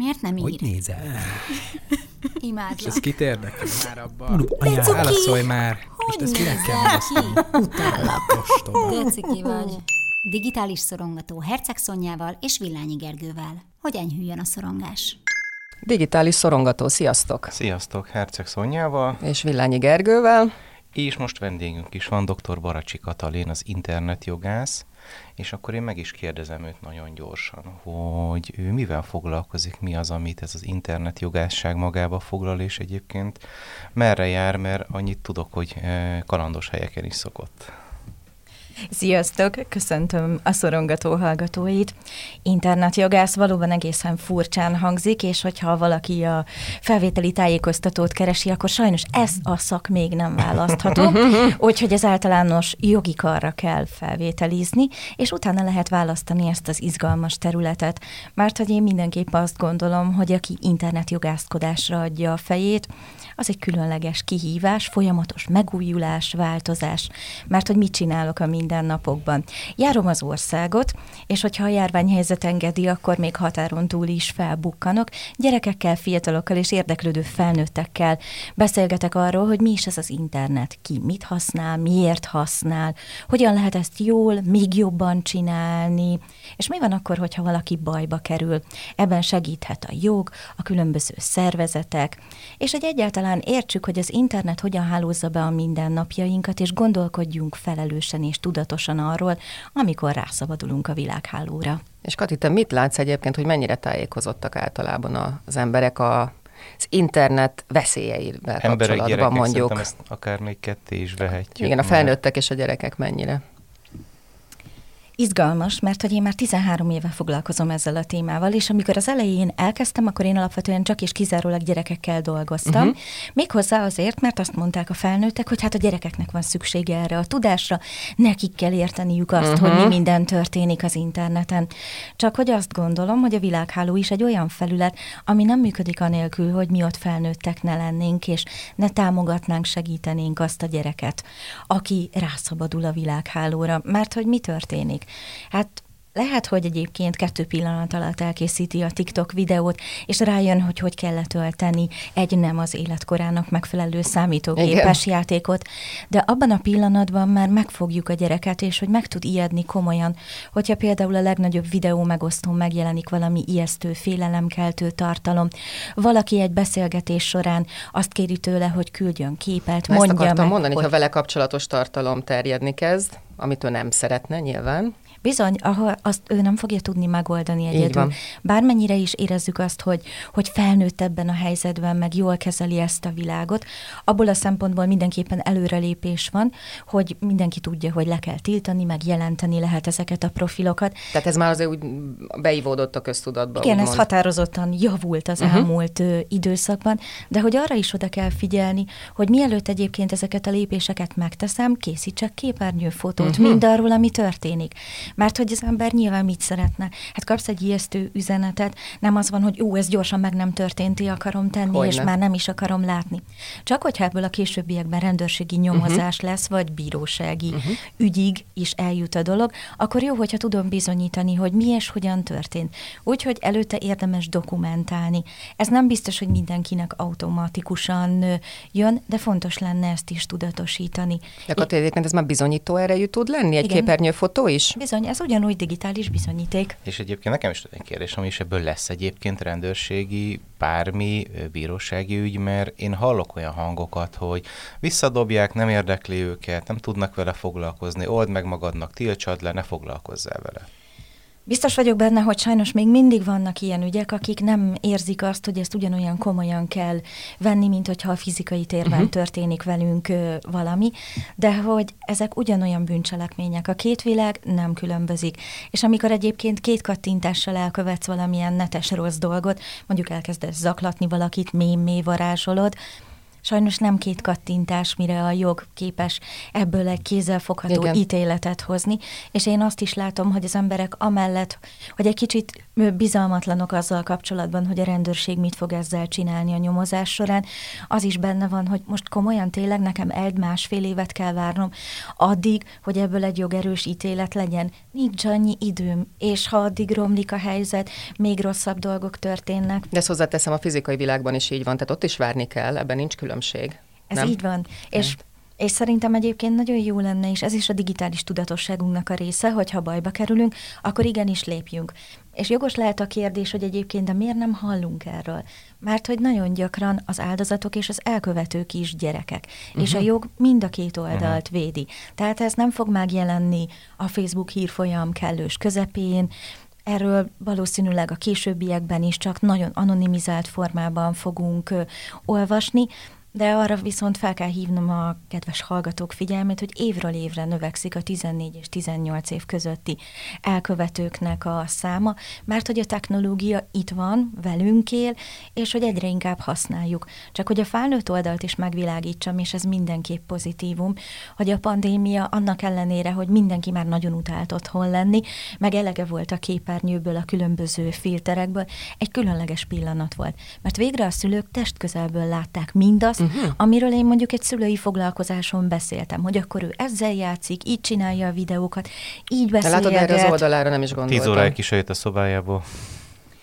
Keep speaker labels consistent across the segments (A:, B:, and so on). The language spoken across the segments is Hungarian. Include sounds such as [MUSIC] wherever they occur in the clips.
A: Miért nem ír?
B: Hogy nézel? [LAUGHS] És
A: Imádlak.
B: ez kit érdekel már abban?
A: Cuki!
B: válaszolj már!
A: Hogy
B: Most ezt kinek kell?
A: Utállak.
B: Ostoba.
A: De ciki vagy. Digitális szorongató Herceg Szonyával és Villányi Gergővel. Hogy enyhüljön a szorongás?
C: Digitális szorongató, sziasztok!
D: Sziasztok, Herceg Szonyával,
C: És Villányi Gergővel.
D: és most vendégünk is van, dr. Baracsi Katalin, az internetjogász, és akkor én meg is kérdezem őt nagyon gyorsan, hogy ő mivel foglalkozik, mi az, amit ez az internetjogásság magába foglal, és egyébként merre jár, mert annyit tudok, hogy eh, kalandos helyeken is szokott.
E: Sziasztok! Köszöntöm a szorongató hallgatóit. Internetjogász valóban egészen furcsán hangzik, és hogyha valaki a felvételi tájékoztatót keresi, akkor sajnos ez a szak még nem választható, [LAUGHS] úgyhogy az általános jogi karra kell felvételizni, és utána lehet választani ezt az izgalmas területet. Mert hogy én mindenképp azt gondolom, hogy aki internetjogászkodásra adja a fejét, az egy különleges kihívás, folyamatos megújulás, változás, mert hogy mit csinálok a mindennapokban. Járom az országot, és hogyha a járványhelyzet engedi, akkor még határon túl is felbukkanok, gyerekekkel, fiatalokkal és érdeklődő felnőttekkel. Beszélgetek arról, hogy mi is ez az internet, ki mit használ, miért használ, hogyan lehet ezt jól, még jobban csinálni, és mi van akkor, hogyha valaki bajba kerül. Ebben segíthet a jog, a különböző szervezetek, és hogy egyáltalán értsük, hogy az internet hogyan hálózza be a mindennapjainkat, és gondolkodjunk felelősen és tudatosan arról, amikor rászabadulunk a világhálóra.
C: És Kati, te mit látsz egyébként, hogy mennyire tájékozottak általában az emberek a, az internet veszélyeivel
D: Emberek,
C: kapcsolatban
D: gyerekek,
C: mondjuk?
D: ezt akár még ketté is vehetjük.
C: Igen, a
D: mert-
C: felnőttek és a gyerekek mennyire?
E: Izgalmas, mert hogy én már 13 éve foglalkozom ezzel a témával, és amikor az elején elkezdtem, akkor én alapvetően csak és kizárólag gyerekekkel dolgoztam. Uh-huh. Méghozzá azért, mert azt mondták a felnőttek, hogy hát a gyerekeknek van szüksége erre a tudásra, nekik kell érteniük azt, uh-huh. hogy mi minden történik az interneten. Csak hogy azt gondolom, hogy a világháló is egy olyan felület, ami nem működik anélkül, hogy mi ott felnőttek ne lennénk, és ne támogatnánk, segítenénk azt a gyereket, aki rászabadul a világhálóra. Mert hogy mi történik? Hát lehet, hogy egyébként kettő pillanat alatt elkészíti a TikTok videót, és rájön, hogy hogy kell letölteni egy nem az életkorának megfelelő számítógépes
C: Igen.
E: játékot, de abban a pillanatban már megfogjuk a gyereket, és hogy meg tud ijedni komolyan, hogyha például a legnagyobb videó megosztón megjelenik valami ijesztő, félelemkeltő tartalom, valaki egy beszélgetés során azt kéri tőle, hogy küldjön képet,
C: ezt
E: mondja
C: akartam
E: meg,
C: mondani,
E: hogy
C: ha vele kapcsolatos tartalom terjedni kezd, amit ő nem szeretne nyilván.
E: Bizony, ahol azt ő nem fogja tudni megoldani egyedül. Bármennyire is érezzük azt, hogy, hogy felnőtt ebben a helyzetben, meg jól kezeli ezt a világot, abból a szempontból mindenképpen előrelépés van, hogy mindenki tudja, hogy le kell tiltani, meg jelenteni lehet ezeket a profilokat.
C: Tehát ez már azért úgy beivódott a köztudatba.
E: Igen, ez
C: úgymond.
E: határozottan javult az uh-huh. elmúlt időszakban, de hogy arra is oda kell figyelni, hogy mielőtt egyébként ezeket a lépéseket megteszem, készítsek képernyőfotót uh-huh. mindarról, ami történik. Mert hogy az ember nyilván mit szeretne? Hát kapsz egy ijesztő üzenetet, nem az van, hogy jó, ez gyorsan meg nem történt, akarom tenni,
C: Hogyne.
E: és már nem is akarom látni. Csak hogyha ebből a későbbiekben rendőrségi nyomozás uh-huh. lesz, vagy bírósági uh-huh. ügyig is eljut a dolog, akkor jó, hogyha tudom bizonyítani, hogy mi és hogyan történt. Úgyhogy előtte érdemes dokumentálni. Ez nem biztos, hogy mindenkinek automatikusan jön, de fontos lenne ezt is tudatosítani.
C: De Kati, egyébként ez már bizonyító erejű tud lenni? Egy
E: Igen.
C: képernyőfotó is?
E: Bizony, ez ugyanúgy digitális bizonyíték.
D: És egyébként nekem is egy kérdésem, és ebből lesz egyébként rendőrségi, bármi bírósági ügy, mert én hallok olyan hangokat, hogy visszadobják, nem érdekli őket, nem tudnak vele foglalkozni, old meg magadnak, tiltsad le, ne foglalkozzál vele.
E: Biztos vagyok benne, hogy sajnos még mindig vannak ilyen ügyek, akik nem érzik azt, hogy ezt ugyanolyan komolyan kell venni, mint hogyha a fizikai térben uh-huh. történik velünk ö, valami, de hogy ezek ugyanolyan bűncselekmények. A két világ nem különbözik. És amikor egyébként két kattintással elkövetsz valamilyen netes rossz dolgot, mondjuk elkezdesz zaklatni valakit, mémé varázsolod, sajnos nem két kattintás, mire a jog képes ebből egy kézzelfogható
C: Igen.
E: ítéletet hozni, és én azt is látom, hogy az emberek amellett, hogy egy kicsit bizalmatlanok azzal kapcsolatban, hogy a rendőrség mit fog ezzel csinálni a nyomozás során, az is benne van, hogy most komolyan tényleg nekem egy másfél évet kell várnom addig, hogy ebből egy jogerős ítélet legyen. Nincs annyi időm, és ha addig romlik a helyzet, még rosszabb dolgok történnek.
C: De ezt hozzáteszem, a fizikai világban is így van, tehát ott is várni kell, ebben nincs különbség.
E: Ez
C: nem?
E: így van. És, és szerintem egyébként nagyon jó lenne, és ez is a digitális tudatosságunknak a része, hogy ha bajba kerülünk, akkor igenis lépjünk. És jogos lehet a kérdés, hogy egyébként de miért nem hallunk erről? Mert hogy nagyon gyakran az áldozatok és az elkövetők is gyerekek. Uh-huh. És a jog mind a két oldalt uh-huh. védi. Tehát ez nem fog megjelenni a Facebook hírfolyam kellős közepén, Erről valószínűleg a későbbiekben is csak nagyon anonimizált formában fogunk olvasni, de arra viszont fel kell hívnom a kedves hallgatók figyelmét, hogy évről évre növekszik a 14 és 18 év közötti elkövetőknek a száma, mert hogy a technológia itt van, velünk él, és hogy egyre inkább használjuk. Csak hogy a felnőtt oldalt is megvilágítsam, és ez mindenképp pozitívum, hogy a pandémia annak ellenére, hogy mindenki már nagyon utált otthon lenni, meg elege volt a képernyőből, a különböző filterekből, egy különleges pillanat volt. Mert végre a szülők testközelből látták mindazt, uh-huh. amiről én mondjuk egy szülői foglalkozáson beszéltem, hogy akkor ő ezzel játszik, így csinálja a videókat, így
C: De látod, erre az
E: beszélget.
C: oldalára nem is gondoltam.
D: Tíz óráig kisajött a szobájából.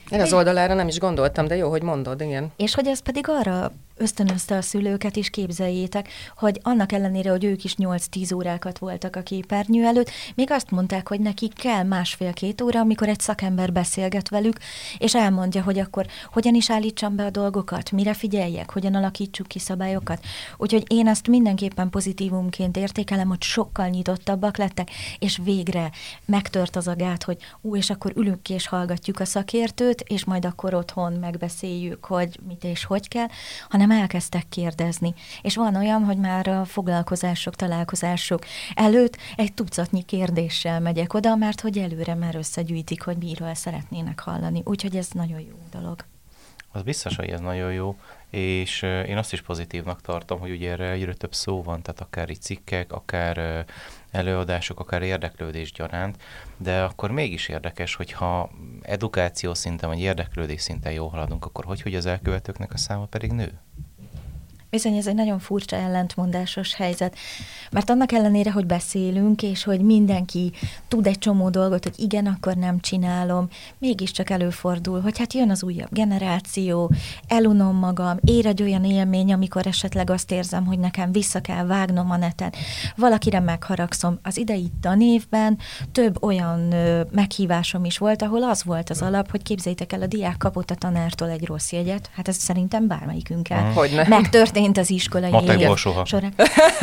C: Én az oldalára nem is gondoltam, de jó, hogy mondod, igen.
E: És hogy ez pedig arra ösztönözte a szülőket is, képzeljétek, hogy annak ellenére, hogy ők is 8-10 órákat voltak a képernyő előtt, még azt mondták, hogy nekik kell másfél-két óra, amikor egy szakember beszélget velük, és elmondja, hogy akkor hogyan is állítsam be a dolgokat, mire figyeljek, hogyan alakítsuk ki szabályokat. Úgyhogy én ezt mindenképpen pozitívumként értékelem, hogy sokkal nyitottabbak lettek, és végre megtört az a gát, hogy ú, és akkor ülünk és hallgatjuk a szakértőt, és majd akkor otthon megbeszéljük, hogy mit és hogy kell, hanem elkezdtek kérdezni. És van olyan, hogy már a foglalkozások, találkozások előtt egy tucatnyi kérdéssel megyek oda, mert hogy előre már összegyűjtik, hogy miről szeretnének hallani. Úgyhogy ez nagyon jó dolog.
D: Az biztos, hogy ez nagyon jó, és én azt is pozitívnak tartom, hogy ugye erre egyre több szó van, tehát akár itt cikkek, akár előadások, akár érdeklődés gyaránt, de akkor mégis érdekes, hogyha edukáció szinten vagy érdeklődés szinten jól haladunk, akkor hogy, hogy az elkövetőknek a száma pedig nő?
E: Bizony, ez egy nagyon furcsa ellentmondásos helyzet, mert annak ellenére, hogy beszélünk, és hogy mindenki tud egy csomó dolgot, hogy igen, akkor nem csinálom, mégiscsak előfordul, hogy hát jön az újabb generáció, elunom magam, ér egy olyan élmény, amikor esetleg azt érzem, hogy nekem vissza kell vágnom a neten, valakire megharagszom. Az idei tanévben több olyan ö, meghívásom is volt, ahol az volt az alap, hogy képzeljétek el, a diák kapott a tanártól egy rossz jegyet, hát ez szerintem bármelyikünkkel
D: Mhm.
C: Hogyne.
E: Megtörtént az iskolai
D: Matekból soha.
E: során.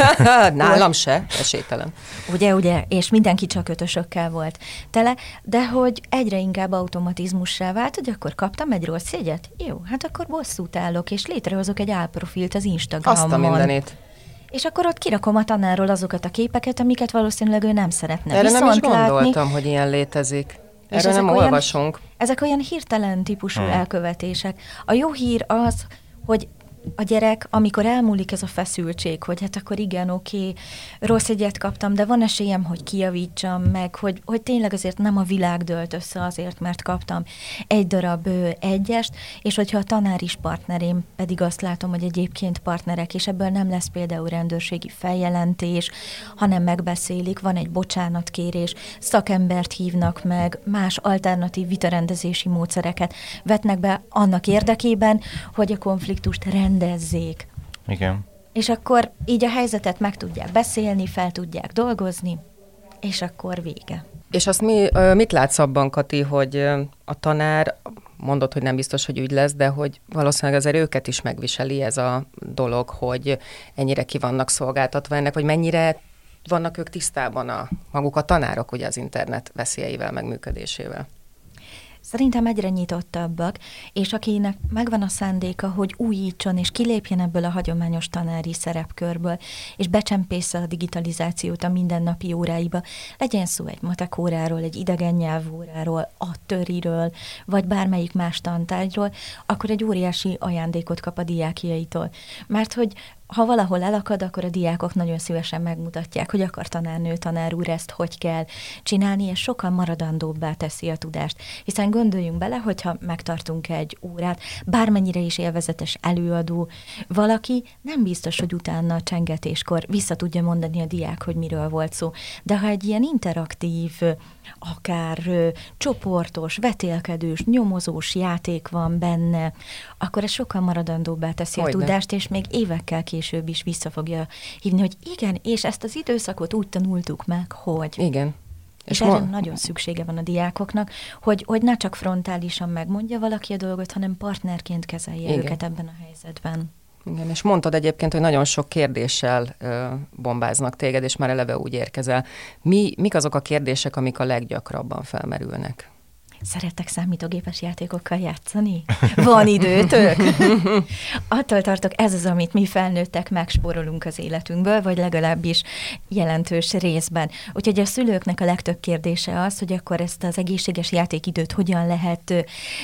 E: [LAUGHS]
C: Nálam se, esélytelen.
E: Ugye, ugye, és mindenki csak ötösökkel volt tele, de hogy egyre inkább automatizmussá vált, hogy akkor kaptam egy rossz jegyet? Jó, hát akkor bosszút állok, és létrehozok egy álprofilt az Instagramon.
C: Azt a mindenét.
E: És akkor ott kirakom a tanárról azokat a képeket, amiket valószínűleg ő nem szeretne
C: Erre nem is
E: viszont látni.
C: gondoltam, hogy ilyen létezik. Erről
E: ezek
C: nem
E: olyan-
C: olvasunk.
E: Ezek olyan hirtelen típusú
D: Hmm.
E: elkövetések. A jó hír az, hogy a gyerek, amikor elmúlik ez a feszültség, hogy hát akkor igen, oké, rossz egyet kaptam, de van esélyem, hogy kijavítsam meg, hogy, hogy tényleg azért nem a világ dölt össze azért, mert kaptam egy darab ö, egyest, és hogyha a tanár is partnerém, pedig azt látom, hogy egyébként partnerek, és ebből nem lesz például rendőrségi feljelentés, hanem megbeszélik, van egy bocsánatkérés, szakembert hívnak meg, más alternatív vitarendezési módszereket vetnek be annak érdekében, hogy a konfliktust rendezzék.
D: Igen.
E: És akkor így a helyzetet meg tudják beszélni, fel tudják dolgozni, és akkor vége.
C: És azt mi, mit látsz abban, Kati, hogy a tanár, mondod, hogy nem biztos, hogy ügy lesz, de hogy valószínűleg azért őket is megviseli ez a dolog, hogy ennyire ki vannak szolgáltatva ennek, vagy mennyire vannak ők tisztában a maguk a tanárok ugye az internet veszélyeivel, meg működésével.
E: Szerintem egyre nyitottabbak, és akinek megvan a szándéka, hogy újítson és kilépjen ebből a hagyományos tanári szerepkörből, és becsempésze a digitalizációt a mindennapi óráiba, legyen szó egy matek óráról, egy idegen nyelvóráról, a töriről, vagy bármelyik más tantárgyról, akkor egy óriási ajándékot kap a diákjaitól. Mert hogy ha valahol elakad, akkor a diákok nagyon szívesen megmutatják, hogy akar tanárnő, tanár úr ezt hogy kell csinálni, és sokkal maradandóbbá teszi a tudást. Hiszen gondoljunk bele, hogyha megtartunk egy órát, bármennyire is élvezetes előadó, valaki nem biztos, hogy utána a csengetéskor vissza tudja mondani a diák, hogy miről volt szó. De ha egy ilyen interaktív, akár csoportos, vetélkedős, nyomozós játék van benne, akkor ez sokkal maradandóbbá teszi Hogyne. a tudást, és még évekkel később is vissza fogja hívni, hogy igen, és ezt az időszakot úgy tanultuk meg, hogy...
C: Igen.
E: És, és erre ma... nagyon szüksége van a diákoknak, hogy, hogy ne csak frontálisan megmondja valaki a dolgot, hanem partnerként kezelje Igen. őket ebben a helyzetben.
C: Igen, és mondtad egyébként, hogy nagyon sok kérdéssel ö, bombáznak téged, és már eleve úgy érkezel. Mi, mik azok a kérdések, amik a leggyakrabban felmerülnek?
E: Szerettek számítógépes játékokkal játszani? Van időtök? [LAUGHS] Attól tartok, ez az, amit mi felnőttek megspórolunk az életünkből, vagy legalábbis jelentős részben. Úgyhogy a szülőknek a legtöbb kérdése az, hogy akkor ezt az egészséges játékidőt hogyan lehet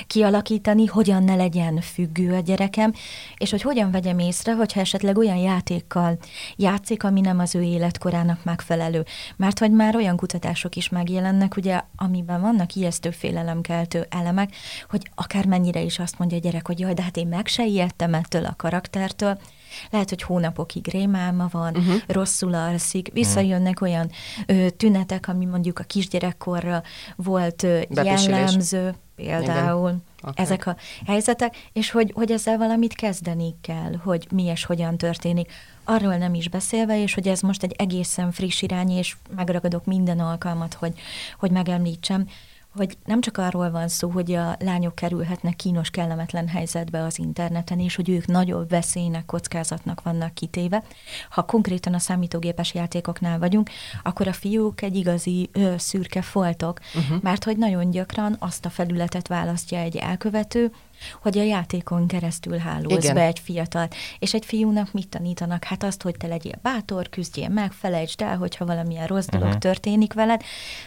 E: kialakítani, hogyan ne legyen függő a gyerekem, és hogy hogyan vegyem észre, hogyha esetleg olyan játékkal játszik, ami nem az ő életkorának megfelelő. Mert hogy már olyan kutatások is megjelennek, ugye, amiben vannak ijesztő félelem félelemkeltő elemek, hogy akár mennyire is azt mondja a gyerek, hogy jaj, de hát én meg se ijedtem ettől a karaktertől, lehet, hogy hónapokig rémálma van, uh-huh. rosszul alszik, visszajönnek olyan ö, tünetek, ami mondjuk a kisgyerekkorra volt ö, jellemző, például okay. ezek a helyzetek, és hogy, hogy ezzel valamit kezdeni kell, hogy mi és hogyan történik. Arról nem is beszélve, és hogy ez most egy egészen friss irány, és megragadok minden alkalmat, hogy, hogy megemlítsem, hogy nem csak arról van szó, hogy a lányok kerülhetnek kínos, kellemetlen helyzetbe az interneten, és hogy ők nagyobb veszélynek, kockázatnak vannak kitéve. Ha konkrétan a számítógépes játékoknál vagyunk, akkor a fiúk egy igazi ö, szürke foltok, uh-huh. mert hogy nagyon gyakran azt a felületet választja egy elkövető, hogy a játékon keresztül hálóz Igen. be egy fiatal. És egy fiúnak mit tanítanak? Hát azt, hogy te legyél bátor, küzdjél meg, felejtsd el, hogyha valamilyen rossz dolog uh-huh. történik veled,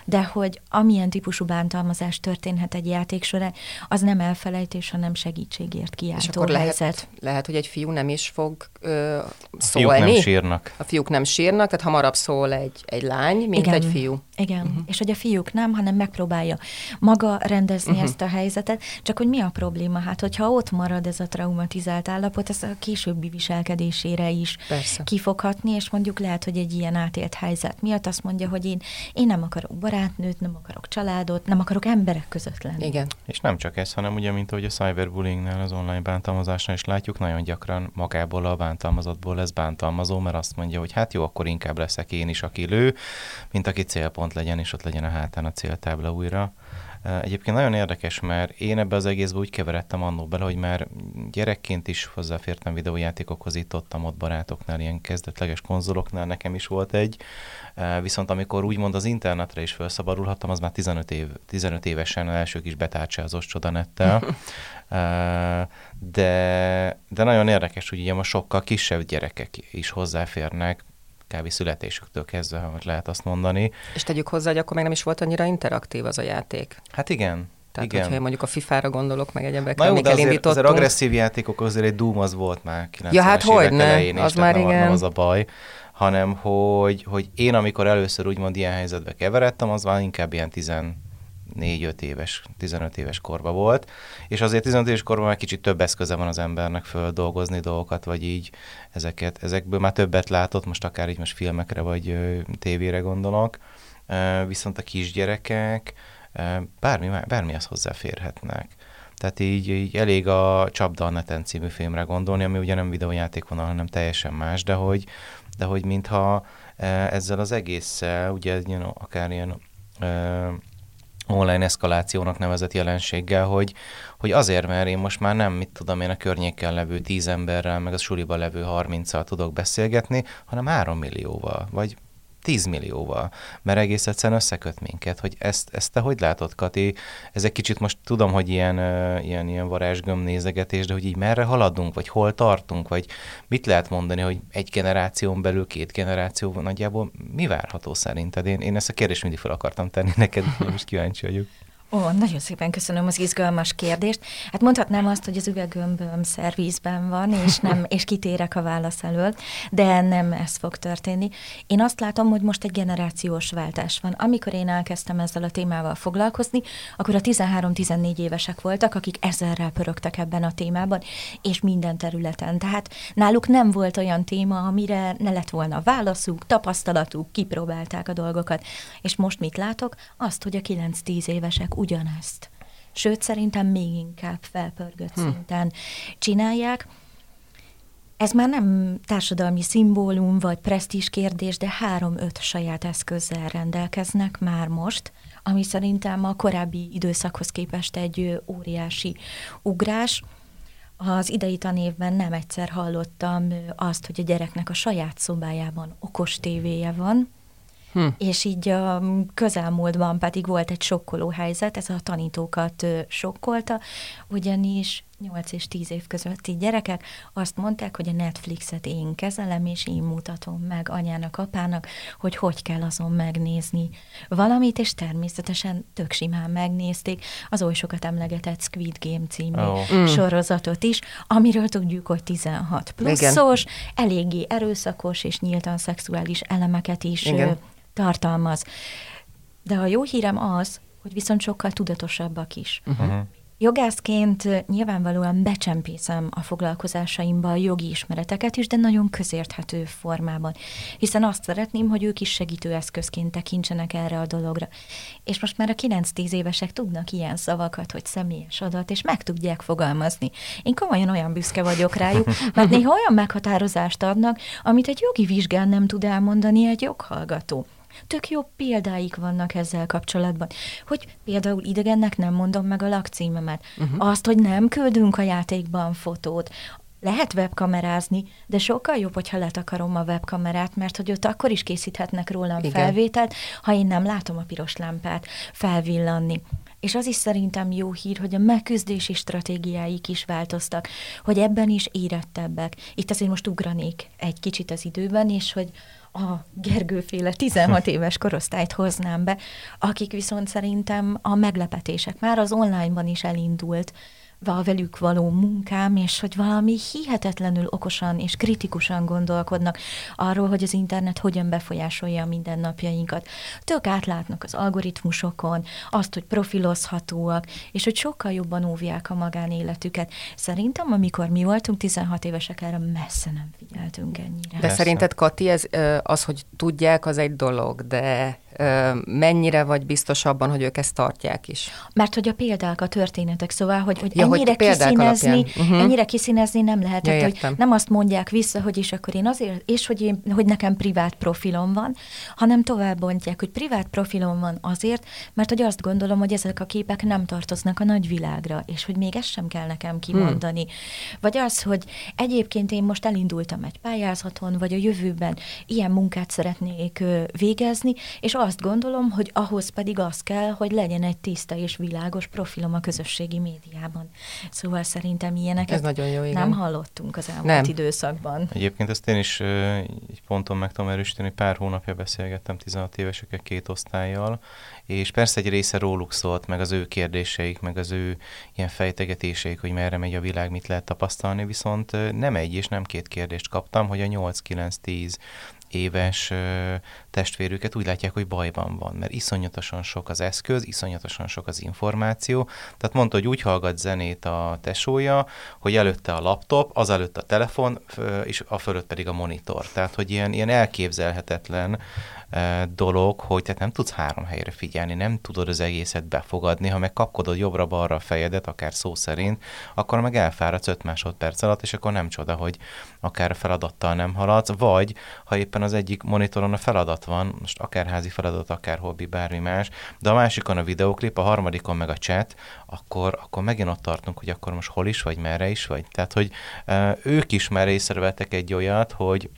E: de hogy amilyen típusú bántalmazás történhet egy játék során, az nem elfelejtés, hanem segítségért kiáltó És akkor
C: helyzet. Lehet, lehet, hogy egy fiú nem is fog ö, szólni. A
D: fiúk nem sírnak.
C: A fiúk nem sírnak, tehát hamarabb szól egy, egy lány, mint
E: Igen.
C: egy fiú.
E: Igen, uh-huh. és hogy a fiúk nem, hanem megpróbálja maga rendezni uh-huh. ezt a helyzetet, csak hogy mi a probléma? Hát, hogyha ott marad ez a traumatizált állapot, ez a későbbi viselkedésére is Persze. kifoghatni, és mondjuk lehet, hogy egy ilyen átélt helyzet miatt azt mondja, hogy én, én nem akarok barátnőt, nem akarok családot, nem akarok emberek között lenni.
C: Igen.
D: És nem csak ez, hanem ugye, mint ahogy a cyberbullyingnál, az online bántalmazásnál is látjuk, nagyon gyakran magából a bántalmazottból lesz bántalmazó, mert azt mondja, hogy hát jó, akkor inkább leszek én is, aki lő, mint aki célpont legyen, és ott legyen a hátán a céltábla újra. Egyébként nagyon érdekes, mert én ebbe az egészbe úgy keveredtem annó bele, hogy már gyerekként is hozzáfértem videójátékokhoz, itt ott, ott barátoknál, ilyen kezdetleges konzoloknál nekem is volt egy, viszont amikor úgymond az internetre is felszabadulhattam, az már 15, év, 15 évesen első kis betárcsázós csodanettel, [LAUGHS] de, de nagyon érdekes, hogy ugye most sokkal kisebb gyerekek is hozzáférnek, kb. születésüktől kezdve, ha lehet azt mondani.
C: És tegyük hozzá, hogy akkor még nem is volt annyira interaktív az a játék.
D: Hát igen.
C: Tehát,
D: igen.
C: hogyha mondjuk a FIFA-ra gondolok, meg egyebekre,
D: Na jó, de azért, azért agresszív játékok azért egy Doom az volt már 90
C: ja, hát hogy ne, elején, az már
D: nem,
C: igen.
D: nem az a baj, hanem hogy, hogy én amikor először úgymond ilyen helyzetbe keveredtem, az már inkább ilyen 10 4-5 éves, 15 éves korba volt, és azért 15 éves korban már kicsit több eszköze van az embernek földolgozni dolgokat, vagy így ezeket, ezekből már többet látott, most akár így most filmekre vagy tévére gondolok, viszont a kisgyerekek ö, bármi, bármihez hozzáférhetnek. Tehát így, így elég a Csapda Neten című filmre gondolni, ami ugye nem videójáték vonal, hanem teljesen más, de hogy, de hogy mintha ezzel az egésszel, ugye you know, akár ilyen online eszkalációnak nevezett jelenséggel, hogy, hogy azért, mert én most már nem, mit tudom én, a környéken levő tíz emberrel, meg a suliba levő harminccal tudok beszélgetni, hanem három millióval, vagy 10 millióval, mert egész egyszerűen összeköt minket, hogy ezt, ezt te hogy látod, Kati? Ez egy kicsit most tudom, hogy ilyen, ilyen, ilyen varázsgöm nézegetés, de hogy így merre haladunk, vagy hol tartunk, vagy mit lehet mondani, hogy egy generáción belül, két generáció nagyjából mi várható szerinted? Én, én ezt a kérdést mindig fel akartam tenni [LAUGHS] neked, most kíváncsi vagyok.
E: Ó, nagyon szépen köszönöm az izgalmas kérdést. Hát mondhatnám azt, hogy az üvegömböm szervízben van, és, nem, [LAUGHS] és kitérek a válasz elől, de nem ez fog történni. Én azt látom, hogy most egy generációs váltás van. Amikor én elkezdtem ezzel a témával foglalkozni, akkor a 13-14 évesek voltak, akik ezerrel pörögtek ebben a témában, és minden területen. Tehát náluk nem volt olyan téma, amire ne lett volna válaszuk, tapasztalatuk, kipróbálták a dolgokat. És most mit látok? Azt, hogy a 9-10 évesek ugyanezt. Sőt, szerintem még inkább felpörgött hm. szinten csinálják. Ez már nem társadalmi szimbólum vagy presztízs kérdés, de három-öt saját eszközzel rendelkeznek már most, ami szerintem a korábbi időszakhoz képest egy óriási ugrás. Az idei tanévben nem egyszer hallottam azt, hogy a gyereknek a saját szobájában okos tévéje van, Hm. És így a közelmúltban pedig volt egy sokkoló helyzet, ez a tanítókat sokkolta, ugyanis 8 és 10 év közötti gyerekek azt mondták, hogy a Netflixet én kezelem, és én mutatom meg anyának, apának, hogy hogy kell azon megnézni valamit, és természetesen tök simán megnézték az oly sokat emlegetett Squid Game című oh. sorozatot is, amiről tudjuk, hogy 16 pluszos, Igen. eléggé erőszakos és nyíltan szexuális elemeket is Igen tartalmaz. De a jó hírem az, hogy viszont sokkal tudatosabbak is. Uh-huh. Jogászként nyilvánvalóan becsempészem a foglalkozásaimba a jogi ismereteket is, de nagyon közérthető formában. Hiszen azt szeretném, hogy ők is segítő eszközként tekintsenek erre a dologra. És most már a 9-10 évesek tudnak ilyen szavakat, hogy személyes adat, és meg tudják fogalmazni. Én komolyan olyan büszke vagyok rájuk, mert néha olyan meghatározást adnak, amit egy jogi vizsgán nem tud elmondani egy joghallgató. Tök jó példáik vannak ezzel kapcsolatban. Hogy például idegennek nem mondom meg a lakcímemet. Uh-huh. Azt, hogy nem küldünk a játékban fotót, lehet webkamerázni, de sokkal jobb, hogyha letakarom a webkamerát, mert hogy ott akkor is készíthetnek rólam Igen. felvételt, ha én nem látom a piros lámpát felvillanni. És az is szerintem jó hír, hogy a megküzdési stratégiáik is változtak, hogy ebben is érettebbek. Itt azért most ugranék egy kicsit az időben, és hogy a Gergőféle 16 éves korosztályt hoznám be, akik viszont szerintem a meglepetések már az onlineban is elindult, a velük való munkám, és hogy valami hihetetlenül okosan és kritikusan gondolkodnak arról, hogy az internet hogyan befolyásolja a mindennapjainkat. Tök átlátnak az algoritmusokon, azt, hogy profilozhatóak, és hogy sokkal jobban óvják a magánéletüket. Szerintem, amikor mi voltunk 16 évesek, erre messze nem figyeltünk ennyire.
C: De szerinted, Kati, ez az, hogy tudják, az egy dolog, de mennyire vagy biztos abban, hogy ők ezt tartják is?
E: Mert hogy a példák, a történetek, szóval, hogy, hogy ja, ennyire, hogy kiszínezni, uh-huh. ennyire kiszínezni nem lehetett, ja, hogy nem azt mondják vissza, hogy is akkor én azért, és hogy, én, hogy nekem privát profilom van, hanem tovább bontják, hogy privát profilom van azért, mert hogy azt gondolom, hogy ezek a képek nem tartoznak a nagyvilágra, és hogy még ezt sem kell nekem kimondani. Hmm. Vagy az, hogy egyébként én most elindultam egy pályázaton, vagy a jövőben ilyen munkát szeretnék végezni, és azt gondolom, hogy ahhoz pedig az kell, hogy legyen egy tiszta és világos profilom a közösségi médiában. Szóval szerintem ilyeneket
C: Ez nagyon jó, igen.
E: nem hallottunk az elmúlt nem. időszakban.
D: Egyébként ezt én is egy ponton meg tudom erősíteni, pár hónapja beszélgettem 16 évesekkel két osztályjal, és persze egy része róluk szólt, meg az ő kérdéseik, meg az ő ilyen fejtegetéseik, hogy merre megy a világ, mit lehet tapasztalni, viszont nem egy és nem két kérdést kaptam, hogy a 8-9-10 éves testvérüket úgy látják, hogy bajban van, mert iszonyatosan sok az eszköz, iszonyatosan sok az információ. Tehát mondta, hogy úgy hallgat zenét a tesója, hogy előtte a laptop, az előtt a telefon, és a fölött pedig a monitor. Tehát, hogy ilyen, ilyen elképzelhetetlen dolog, hogy tehát nem tudsz három helyre figyelni, nem tudod az egészet befogadni, ha meg kapkodod jobbra-balra a fejedet, akár szó szerint, akkor meg elfáradsz 5 másodperc alatt, és akkor nem csoda, hogy akár a feladattal nem haladsz, vagy ha éppen az egyik monitoron a feladat van, most akár házi feladat, akár hobbi, bármi más, de a másikon a videoklip, a harmadikon meg a chat, akkor, akkor megint ott tartunk, hogy akkor most hol is vagy, merre is vagy. Tehát, hogy ők is már észrevettek egy olyat, hogy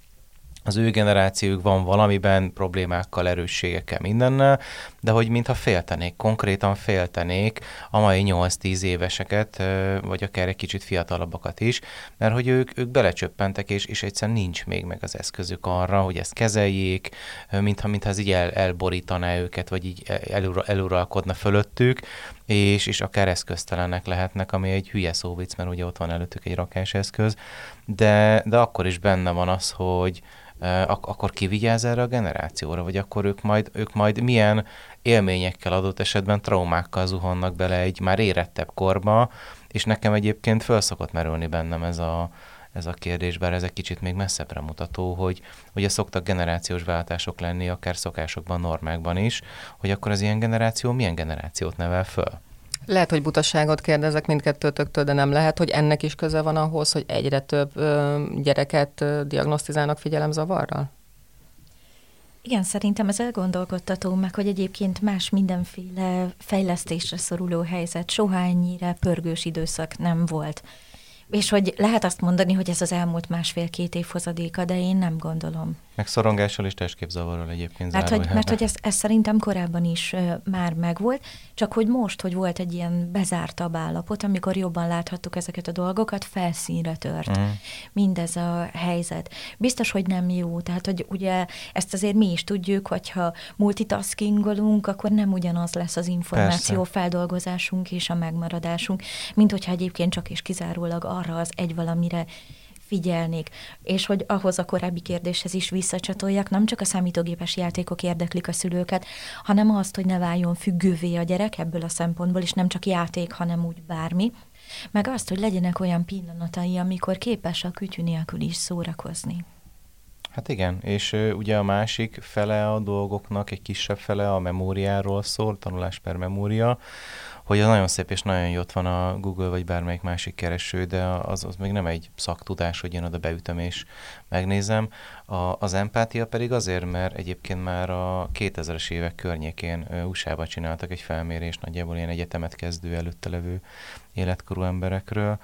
D: az ő generációjuk van valamiben problémákkal, erősségekkel, mindennel, de hogy mintha féltenék, konkrétan féltenék a mai 8-10 éveseket, vagy akár egy kicsit fiatalabbakat is, mert hogy ők, ők belecsöppentek, és, és egyszerűen nincs még meg az eszközük arra, hogy ezt kezeljék, mintha, mintha ez így el, elborítaná őket, vagy így elura, eluralkodna fölöttük, és, és akár eszköztelenek lehetnek, ami egy hülye szóvic, mert ugye ott van előttük egy eszköz, de, de akkor is benne van az, hogy, ak- akkor ki vigyáz erre a generációra, vagy akkor ők majd, ők majd milyen élményekkel adott esetben traumákkal zuhannak bele egy már érettebb korba, és nekem egyébként föl szokott merülni bennem ez a, ez a kérdés, bár ez egy kicsit még messzebbre mutató, hogy ugye szoktak generációs váltások lenni, akár szokásokban, normákban is, hogy akkor az ilyen generáció milyen generációt nevel föl?
C: Lehet, hogy butaságot kérdezek mindkettőtöktől, de nem lehet, hogy ennek is köze van ahhoz, hogy egyre több gyereket diagnosztizálnak figyelemzavarral?
E: Igen, szerintem ez elgondolkodtató, meg hogy egyébként más mindenféle fejlesztésre szoruló helyzet soha ennyire pörgős időszak nem volt. És hogy lehet azt mondani, hogy ez az elmúlt másfél-két évhozadéka, de én nem gondolom.
D: Meg szorongással és testképzavarral egyébként
E: mert hogy, mert hogy ez, ez szerintem korábban is uh, már megvolt, csak hogy most, hogy volt egy ilyen bezártabb állapot, amikor jobban láthattuk ezeket a dolgokat, felszínre tört uh-huh. mindez a helyzet. Biztos, hogy nem jó, tehát hogy ugye ezt azért mi is tudjuk, hogyha multitaskingolunk, akkor nem ugyanaz lesz az információ Persze. feldolgozásunk és a megmaradásunk, mint hogyha egyébként csak és kizárólag arra az egy valamire figyelnék. És hogy ahhoz a korábbi kérdéshez is visszacsatoljak, nem csak a számítógépes játékok érdeklik a szülőket, hanem azt, hogy ne váljon függővé a gyerek ebből a szempontból, és nem csak játék, hanem úgy bármi. Meg azt, hogy legyenek olyan pillanatai, amikor képes a kütyű nélkül is szórakozni.
D: Hát igen, és ugye a másik fele a dolgoknak, egy kisebb fele a memóriáról szól, tanulás per memória, hogy nagyon szép és nagyon jót van a Google vagy bármelyik másik kereső, de az, az még nem egy szaktudás, hogy én oda beütöm és megnézem. A, az empátia pedig azért, mert egyébként már a 2000-es évek környékén USA-ba csináltak egy felmérést, nagyjából ilyen egyetemet kezdő előtte levő életkorú emberekről,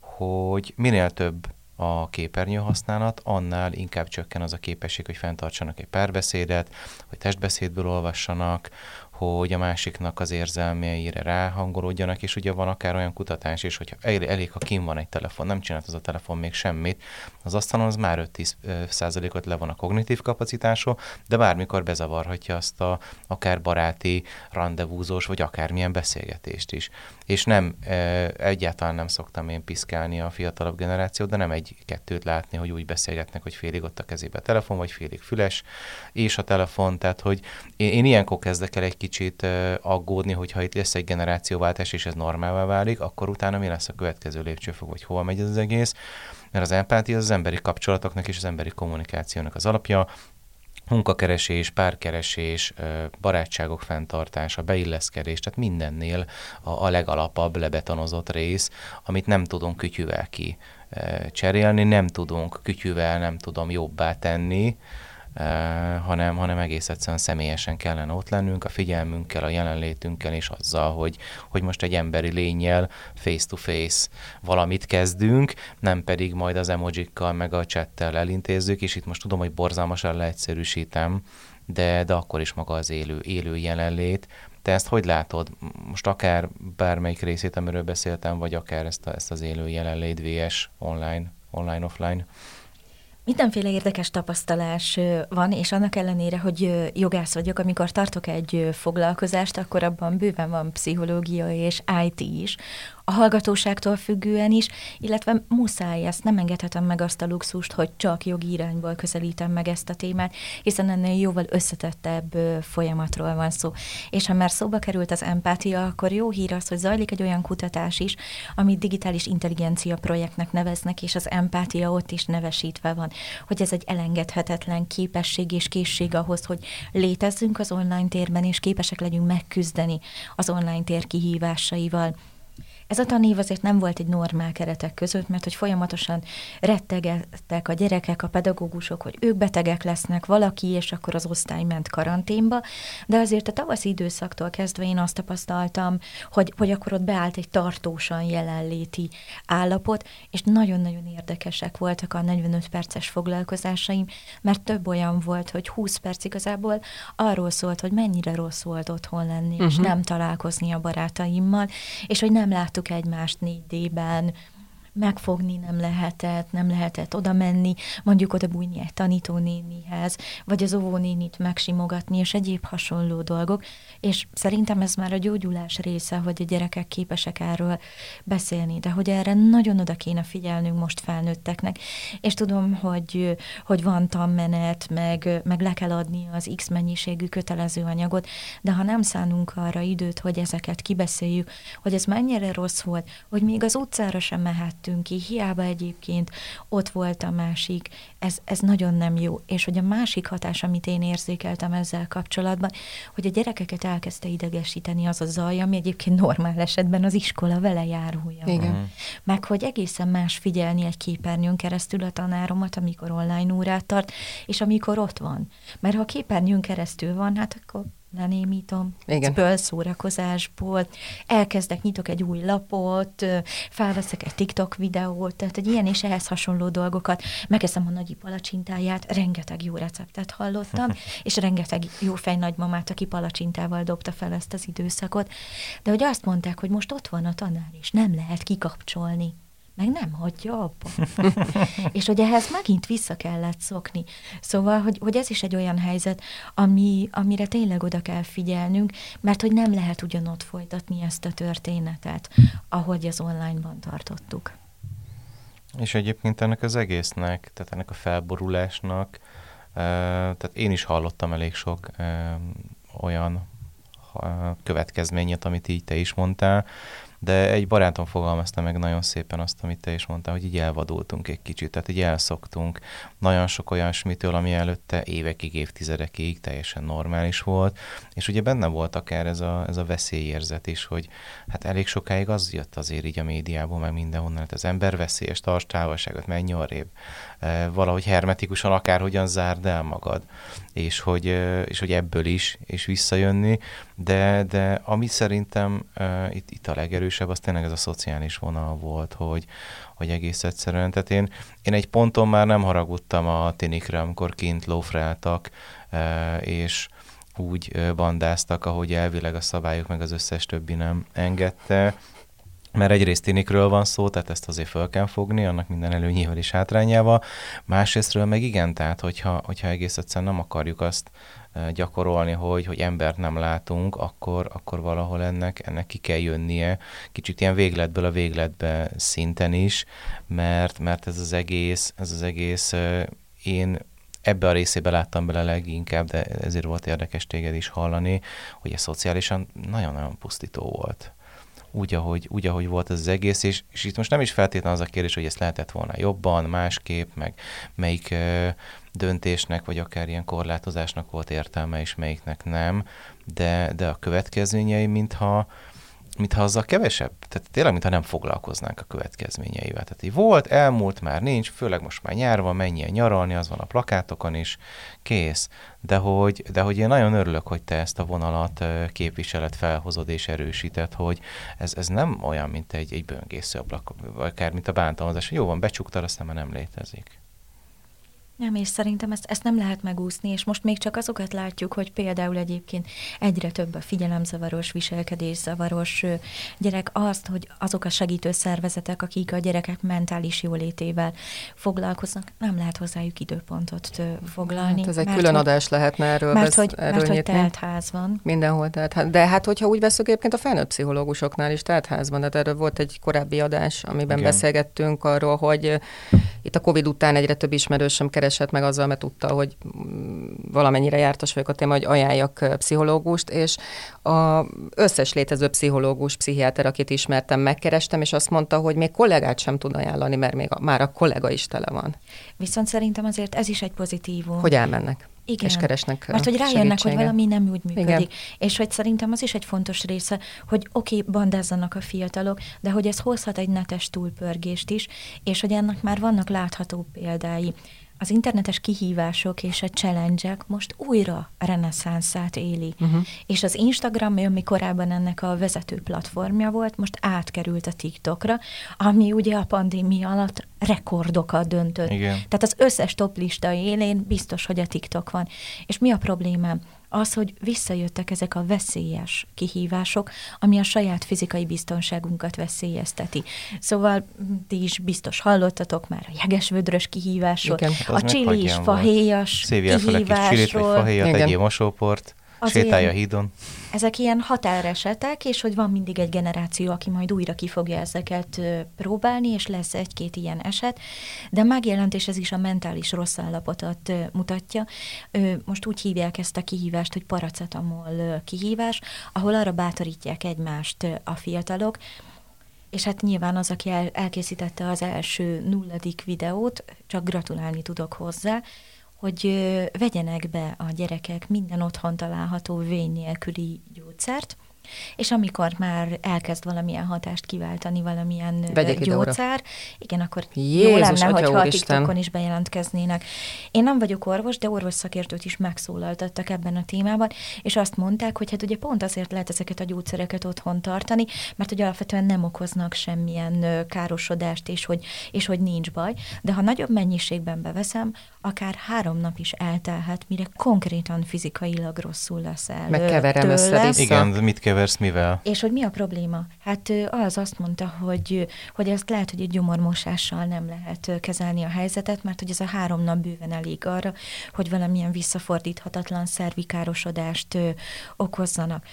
D: hogy minél több a képernyő használat, annál inkább csökken az a képesség, hogy fenntartsanak egy párbeszédet, hogy testbeszédből olvassanak, hogy a másiknak az érzelmeire ráhangolódjanak, és ugye van akár olyan kutatás is, hogyha elég, ha kim van egy telefon, nem csinált az a telefon még semmit, az asztalon az már 5-10 százalékot le van a kognitív kapacitásról, de bármikor bezavarhatja azt a akár baráti, rendezvúzós, vagy akármilyen beszélgetést is. És nem, egyáltalán nem szoktam én piszkálni a fiatalabb generációt, de nem egy-kettőt látni, hogy úgy beszélgetnek, hogy félig ott a kezébe a telefon, vagy félig füles, és a telefon, tehát hogy én, én ilyenkor kezdek el egy aggódni, hogyha itt lesz egy generációváltás, és ez normálvá válik, akkor utána mi lesz a következő lépcsőfok, hogy hova megy ez az egész. Mert az empátia az, az emberi kapcsolatoknak és az emberi kommunikációnak az alapja, munkakeresés, párkeresés, barátságok fenntartása, beilleszkedés, tehát mindennél a, a legalapabb, lebetonozott rész, amit nem tudunk kütyüvel ki cserélni, nem tudunk kütyüvel, nem tudom jobbá tenni, hanem, hanem egész egyszerűen személyesen kellene ott lennünk, a figyelmünkkel, a jelenlétünkkel, és azzal, hogy, hogy most egy emberi lényel face-to-face valamit kezdünk, nem pedig majd az emojikkal meg a chattel elintézzük, és itt most tudom, hogy borzalmasan leegyszerűsítem, de, de akkor is maga az élő, élő jelenlét. Te ezt hogy látod? Most akár bármelyik részét, amiről beszéltem, vagy akár ezt, a, ezt az élő jelenlét VS online, online-offline?
E: Mindenféle érdekes tapasztalás van, és annak ellenére, hogy jogász vagyok, amikor tartok egy foglalkozást, akkor abban bőven van pszichológia és IT is, a hallgatóságtól függően is, illetve muszáj ezt, nem engedhetem meg azt a luxust, hogy csak jogi irányból közelítem meg ezt a témát, hiszen ennél jóval összetettebb folyamatról van szó. És ha már szóba került az empátia, akkor jó hír az, hogy zajlik egy olyan kutatás is, amit digitális intelligencia projektnek neveznek, és az empátia ott is nevesítve van, hogy ez egy elengedhetetlen képesség és készség ahhoz, hogy létezzünk az online térben, és képesek legyünk megküzdeni az online tér kihívásaival Ez a tanév azért nem volt egy normál keretek között, mert hogy folyamatosan rettegettek a gyerekek, a pedagógusok, hogy ők betegek lesznek, valaki, és akkor az osztály ment karanténba, de azért a tavaszi időszaktól kezdve én azt tapasztaltam, hogy, hogy akkor ott beállt egy tartósan jelenléti állapot, és nagyon-nagyon érdekesek voltak a 45 perces foglalkozásaim, mert több olyan volt, hogy 20 perc igazából arról szólt, hogy mennyire rossz volt otthon lenni, uh-huh. és mhm. nem találkozni a barátaimmal, és hogy nem láttuk egymást 4D-ben, megfogni nem lehetett, nem lehetett oda menni, mondjuk oda bújni egy tanítónénihez, vagy az óvónénit megsimogatni, és egyéb hasonló dolgok, és szerintem ez már a gyógyulás része, hogy a gyerekek képesek erről beszélni, de hogy erre nagyon oda kéne figyelnünk most felnőtteknek, és tudom, hogy, hogy van tanmenet, meg, meg le kell adni az X mennyiségű kötelező anyagot, de ha nem szánunk arra időt, hogy ezeket kibeszéljük, hogy ez mennyire rossz volt, hogy még az utcára sem mehet jöttünk ki, hiába egyébként ott volt a másik, ez, ez nagyon nem jó. És hogy a másik hatás, amit én érzékeltem ezzel kapcsolatban, hogy a gyerekeket elkezdte idegesíteni az a zaj, ami egyébként normál esetben az iskola vele járója.
C: Igen. Uh-huh.
E: Meg hogy egészen más figyelni egy képernyőn keresztül a tanáromat, amikor online órát tart, és amikor ott van. Mert ha a képernyőn keresztül van, hát akkor lenémítom, Igen. szórakozásból, elkezdek, nyitok egy új lapot, felveszek egy TikTok videót, tehát egy ilyen és ehhez hasonló dolgokat, megeszem a nagyi palacsintáját, rengeteg jó receptet hallottam, [LAUGHS] és rengeteg jó fej nagymamát, aki palacsintával dobta fel ezt az időszakot, de hogy azt mondták, hogy most ott van a tanár, és nem lehet kikapcsolni meg nem hagyja abba. [LAUGHS] és hogy ehhez megint vissza kellett szokni. Szóval, hogy, hogy ez is egy olyan helyzet, ami, amire tényleg oda kell figyelnünk, mert hogy nem lehet ugyanott folytatni ezt a történetet, ahogy az online-ban tartottuk.
D: És egyébként ennek az egésznek, tehát ennek a felborulásnak, tehát én is hallottam elég sok olyan következményet, amit így te is mondtál, de egy barátom fogalmazta meg nagyon szépen azt, amit te is mondtál, hogy így elvadultunk egy kicsit, tehát így elszoktunk. Nagyon sok olyasmitől, ami előtte évekig, évtizedekig teljesen normális volt, és ugye benne volt akár ez a, ez a veszélyérzet is, hogy hát elég sokáig az jött azért így a médiából, meg mindenhonnan, hát az ember veszélyes, tarts távolságot, menj arrébb, e, valahogy hermetikusan akárhogyan zárd el magad, és hogy, e, és hogy ebből is, és visszajönni, de, de ami szerintem e, itt, itt a legerősebb, az tényleg ez a szociális vonal volt, hogy, hogy egész egyszerűen, tehát én, én egy ponton már nem haragudtam a tinikre, amikor kint lófráltak, és úgy bandáztak, ahogy elvileg a szabályok meg az összes többi nem engedte, mert egyrészt tinikről van szó, tehát ezt azért fel kell fogni, annak minden előnyével és hátrányával, másrésztről meg igen, tehát hogyha, hogyha egész egyszerűen nem akarjuk azt gyakorolni, hogy, hogy embert nem látunk, akkor, akkor valahol ennek, ennek ki kell jönnie, kicsit ilyen végletből a végletbe szinten is, mert, mert ez az egész, ez az egész én ebbe a részébe láttam bele leginkább, de ezért volt érdekes téged is hallani, hogy ez szociálisan nagyon-nagyon pusztító volt. Úgy ahogy, úgy, ahogy volt ez az egész, és, és itt most nem is feltétlenül az a kérdés, hogy ezt lehetett volna jobban, másképp, meg melyik uh, döntésnek, vagy akár ilyen korlátozásnak volt értelme, és melyiknek nem, de, de a következményei, mintha, mintha azzal kevesebb, tehát tényleg, mintha nem foglalkoznánk a következményeivel. Tehát így volt, elmúlt, már nincs, főleg most már nyár van, menjen nyaralni, az van a plakátokon is, kész. De hogy, de hogy én nagyon örülök, hogy te ezt a vonalat képviselet felhozod és erősített, hogy ez, ez nem olyan, mint egy, egy böngésző ablak, akár mint a bántalmazás, jó van, becsuktad, aztán már nem létezik.
E: Nem, és szerintem ezt, ezt nem lehet megúszni, és most még csak azokat látjuk, hogy például egyébként egyre több a figyelemzavaros, viselkedészavaros gyerek, azt, hogy azok a segítő szervezetek, akik a gyerekek mentális jólétével foglalkoznak, nem lehet hozzájuk időpontot foglalni. Hát
C: ez egy külön adás lehetne erről.
E: Mert, hogy, erről mert hogy teltház van.
C: Mindenhol teltház. De hát, hogyha úgy veszük egyébként a felnőtt pszichológusoknál is teltház van, de erről volt egy korábbi adás, amiben Igen. beszélgettünk arról, hogy itt a Covid után egyre több ismerősöm keres keresett meg azzal, mert tudta, hogy valamennyire jártas vagyok a téma, hogy ajánljak pszichológust, és a összes létező pszichológus, pszichiáter, akit ismertem, megkerestem, és azt mondta, hogy még kollégát sem tud ajánlani, mert még a, már a kollega is tele van.
E: Viszont szerintem azért ez is egy pozitívum.
C: Hogy elmennek.
E: Igen.
C: és keresnek
E: Mert hogy rájönnek, hogy
C: segítséget.
E: valami nem úgy működik.
C: Igen.
E: És hogy szerintem az is egy fontos része, hogy oké, okay, bandázzanak a fiatalok, de hogy ez hozhat egy netes túlpörgést is, és hogy ennek már vannak látható példái. Az internetes kihívások és a challenge most újra reneszánszát éli. Uh-huh. És az Instagram, ami korábban ennek a vezető platformja volt, most átkerült a TikTokra, ami ugye a pandémia alatt rekordokat döntött.
D: Igen.
E: Tehát az összes top lista élén biztos, hogy a TikTok van. És mi a problémám? Az, hogy visszajöttek ezek a veszélyes kihívások, ami a saját fizikai biztonságunkat veszélyezteti. Szóval mm, ti is biztos hallottatok már a jegesvödrös kihívásról,
C: Igen.
D: Hát
E: a
D: volt.
E: fahéjas
D: Szívjál fel egy kis csilit, vagy
E: kihívásról.
D: fahéjat,
C: Igen.
D: mosóport,
E: Az
D: sétálj a
E: ilyen-
D: hídon.
E: Ezek ilyen határesetek, és hogy van mindig egy generáció, aki majd újra ki fogja ezeket próbálni, és lesz egy-két ilyen eset, de megjelent, és ez is a mentális rossz állapotot mutatja. Most úgy hívják ezt a kihívást, hogy paracetamol kihívás, ahol arra bátorítják egymást a fiatalok, és hát nyilván az, aki el, elkészítette az első nulladik videót, csak gratulálni tudok hozzá, hogy vegyenek be a gyerekek minden otthon található vény nélküli gyógyszert, és amikor már elkezd valamilyen hatást kiváltani, valamilyen
C: Vegyek
E: gyógyszer, igen, akkor jó
C: Jézus,
E: lenne,
C: Atya
E: hogyha a. TikTokon is bejelentkeznének. Én nem vagyok orvos, de orvos szakértőt is megszólaltattak ebben a témában, és azt mondták, hogy hát ugye pont azért lehet ezeket a gyógyszereket otthon tartani, mert hogy alapvetően nem okoznak semmilyen károsodást, és hogy, és hogy nincs baj, de ha nagyobb mennyiségben beveszem, akár három nap is eltelhet, mire konkrétan fizikailag rosszul leszel
C: Megkeverem össze-vissza.
D: Igen, mit keversz mivel?
E: És hogy mi a probléma? Hát az azt mondta, hogy, hogy ezt lehet, hogy egy gyomormosással nem lehet kezelni a helyzetet, mert hogy ez a három nap bőven elég arra, hogy valamilyen visszafordíthatatlan szervikárosodást okozzanak.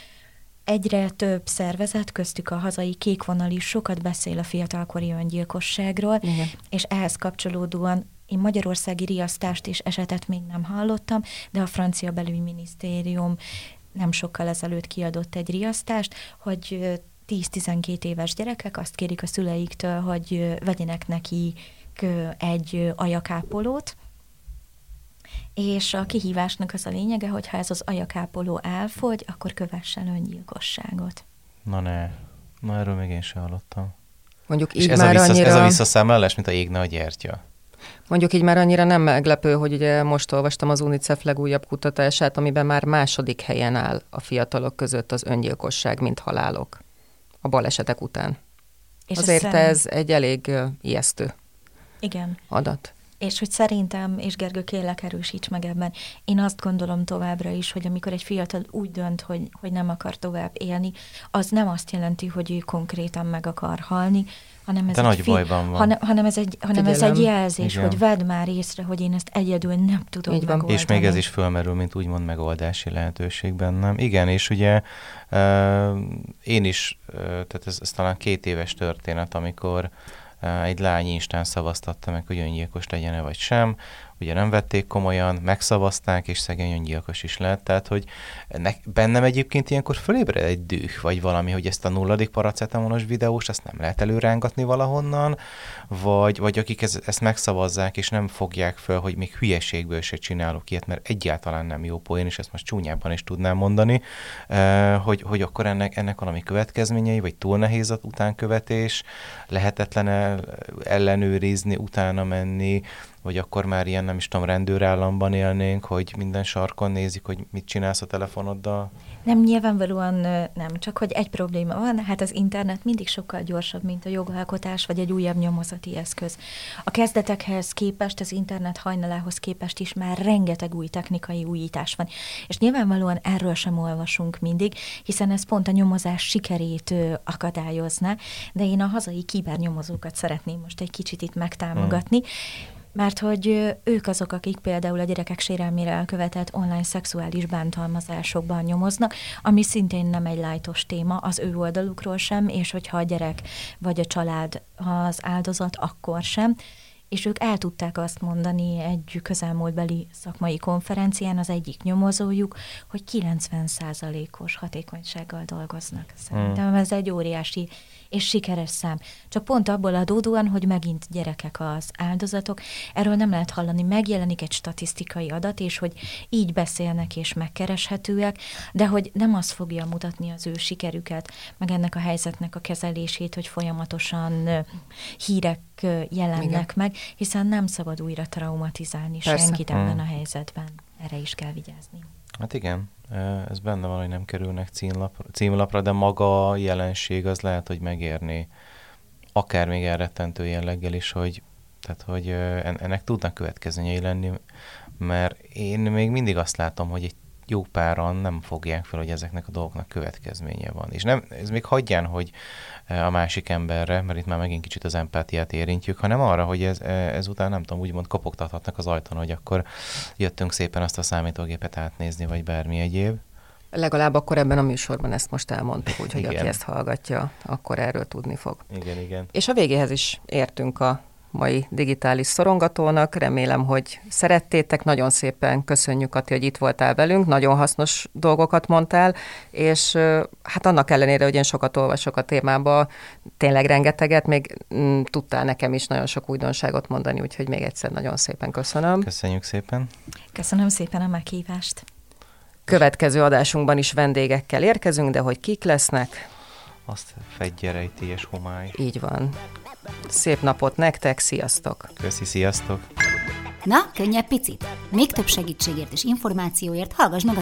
E: Egyre több szervezet, köztük a hazai kékvonal is sokat beszél a fiatalkori öngyilkosságról,
C: Igen.
E: és ehhez kapcsolódóan én magyarországi riasztást és esetet még nem hallottam, de a francia belügyminisztérium nem sokkal ezelőtt kiadott egy riasztást, hogy ö, 10-12 éves gyerekek azt kérik a szüleiktől, hogy vegyenek neki egy ajakápolót, és a kihívásnak az a lényege, hogy ha ez az ajakápoló elfogy, akkor kövessen öngyilkosságot.
D: Na ne. Na erről még én sem hallottam.
C: Mondjuk
D: És
C: így
D: ez a,
C: már
D: vissza,
C: annyira...
D: ez a visszaszámlálás, mint a égne a gyertya.
C: Mondjuk így már annyira nem meglepő, hogy ugye most olvastam az UNICEF legújabb kutatását, amiben már második helyen áll a fiatalok között az öngyilkosság, mint halálok a balesetek után.
E: És
C: Azért
E: szerint-
C: ez egy elég ijesztő
E: Igen.
C: adat.
E: És hogy szerintem, és Gergő, kérlek erősíts meg ebben, én azt gondolom továbbra is, hogy amikor egy fiatal úgy dönt, hogy, hogy nem akar tovább élni, az nem azt jelenti, hogy ő konkrétan meg akar halni, hanem ez
D: De
E: egy
D: nagy bajban van.
E: Hanem, hanem ez egy, hanem ez egy jelzés,
D: Igen.
E: hogy vedd már észre, hogy én ezt egyedül nem tudom
C: Így van.
E: megoldani.
D: És még ez is fölmerül, mint úgymond megoldási lehetőség bennem. Igen, és ugye uh, én is, uh, tehát ez, ez talán két éves történet, amikor uh, egy lány instán szavaztatta meg, hogy öngyilkos legyen-e vagy sem. Ugye nem vették komolyan, megszavazták, és szegény öngyilkos is lett. Tehát, hogy ennek, bennem egyébként ilyenkor fölébred egy düh, vagy valami, hogy ezt a nulladik paracetamolos videós, azt nem lehet előrángatni valahonnan, vagy, vagy akik ez, ezt megszavazzák, és nem fogják föl, hogy még hülyeségből se csinálok ilyet, mert egyáltalán nem jó poén, és ezt most csúnyában is tudnám mondani, eh, hogy, hogy akkor ennek, ennek valami következményei, vagy túl nehéz az utánkövetés, lehetetlen el, ellenőrizni, utána menni, vagy akkor már ilyen, nem is tudom, rendőrállamban élnénk, hogy minden sarkon nézik, hogy mit csinálsz a telefonoddal.
E: Nem, nyilvánvalóan nem, csak hogy egy probléma van, hát az internet mindig sokkal gyorsabb, mint a jogalkotás, vagy egy újabb nyomozati eszköz. A kezdetekhez képest, az internet hajnalához képest is már rengeteg új technikai újítás van. És nyilvánvalóan erről sem olvasunk mindig, hiszen ez pont a nyomozás sikerét akadályozna, de én a hazai kibernyomozókat szeretném most egy kicsit itt megtámogatni, mert hogy ők azok, akik például a gyerekek sérelmére elkövetett online szexuális bántalmazásokban nyomoznak, ami szintén nem egy lájtos téma az ő oldalukról sem, és hogyha a gyerek vagy a család az áldozat, akkor sem. és ők el tudták azt mondani egy közelmúltbeli szakmai konferencián, az egyik nyomozójuk, hogy 90%-os hatékonysággal dolgoznak. Szerintem ez egy óriási és sikeres szám. Csak pont abból adódóan, hogy megint gyerekek az áldozatok, erről nem lehet hallani, megjelenik egy statisztikai adat, és hogy így beszélnek és megkereshetőek, de hogy nem az fogja mutatni az ő sikerüket, meg ennek a helyzetnek a kezelését, hogy folyamatosan hírek jelennek Igen. meg, hiszen nem szabad újra traumatizálni Persze. senkit ebben hmm. a helyzetben. Erre is kell vigyázni.
D: Hát igen, ez benne van, hogy nem kerülnek címlapra, címlapra, de maga a jelenség az lehet, hogy megérni akár még elrettentő jelleggel is, hogy, tehát, hogy ennek tudnak következményei lenni, mert én még mindig azt látom, hogy egy jó páran nem fogják fel, hogy ezeknek a dolgoknak következménye van. És nem, ez még hagyján, hogy a másik emberre, mert itt már megint kicsit az empátiát érintjük, hanem arra, hogy ez, ezután nem tudom, úgymond kopogtathatnak az ajtón, hogy akkor jöttünk szépen azt a számítógépet átnézni, vagy bármi egyéb.
C: Legalább akkor ebben a műsorban ezt most elmondtuk, úgyhogy aki ezt hallgatja, akkor erről tudni fog.
D: Igen, igen.
C: És a végéhez is értünk a mai digitális szorongatónak. Remélem, hogy szerettétek. Nagyon szépen köszönjük, Ati, hogy itt voltál velünk. Nagyon hasznos dolgokat mondtál, és hát annak ellenére, hogy én sokat olvasok a témába, tényleg rengeteget, még mm, tudtál nekem is nagyon sok újdonságot mondani, úgyhogy még egyszer nagyon szépen köszönöm.
D: Köszönjük szépen.
E: Köszönöm szépen a meghívást.
C: Következő adásunkban is vendégekkel érkezünk, de hogy kik lesznek?
D: Azt fedje rejtélyes homály.
C: Így van. Szép napot nektek, sziasztok!
D: Köszi, sziasztok!
A: Na, könnyebb picit? Még több segítségért és információért hallgass meg a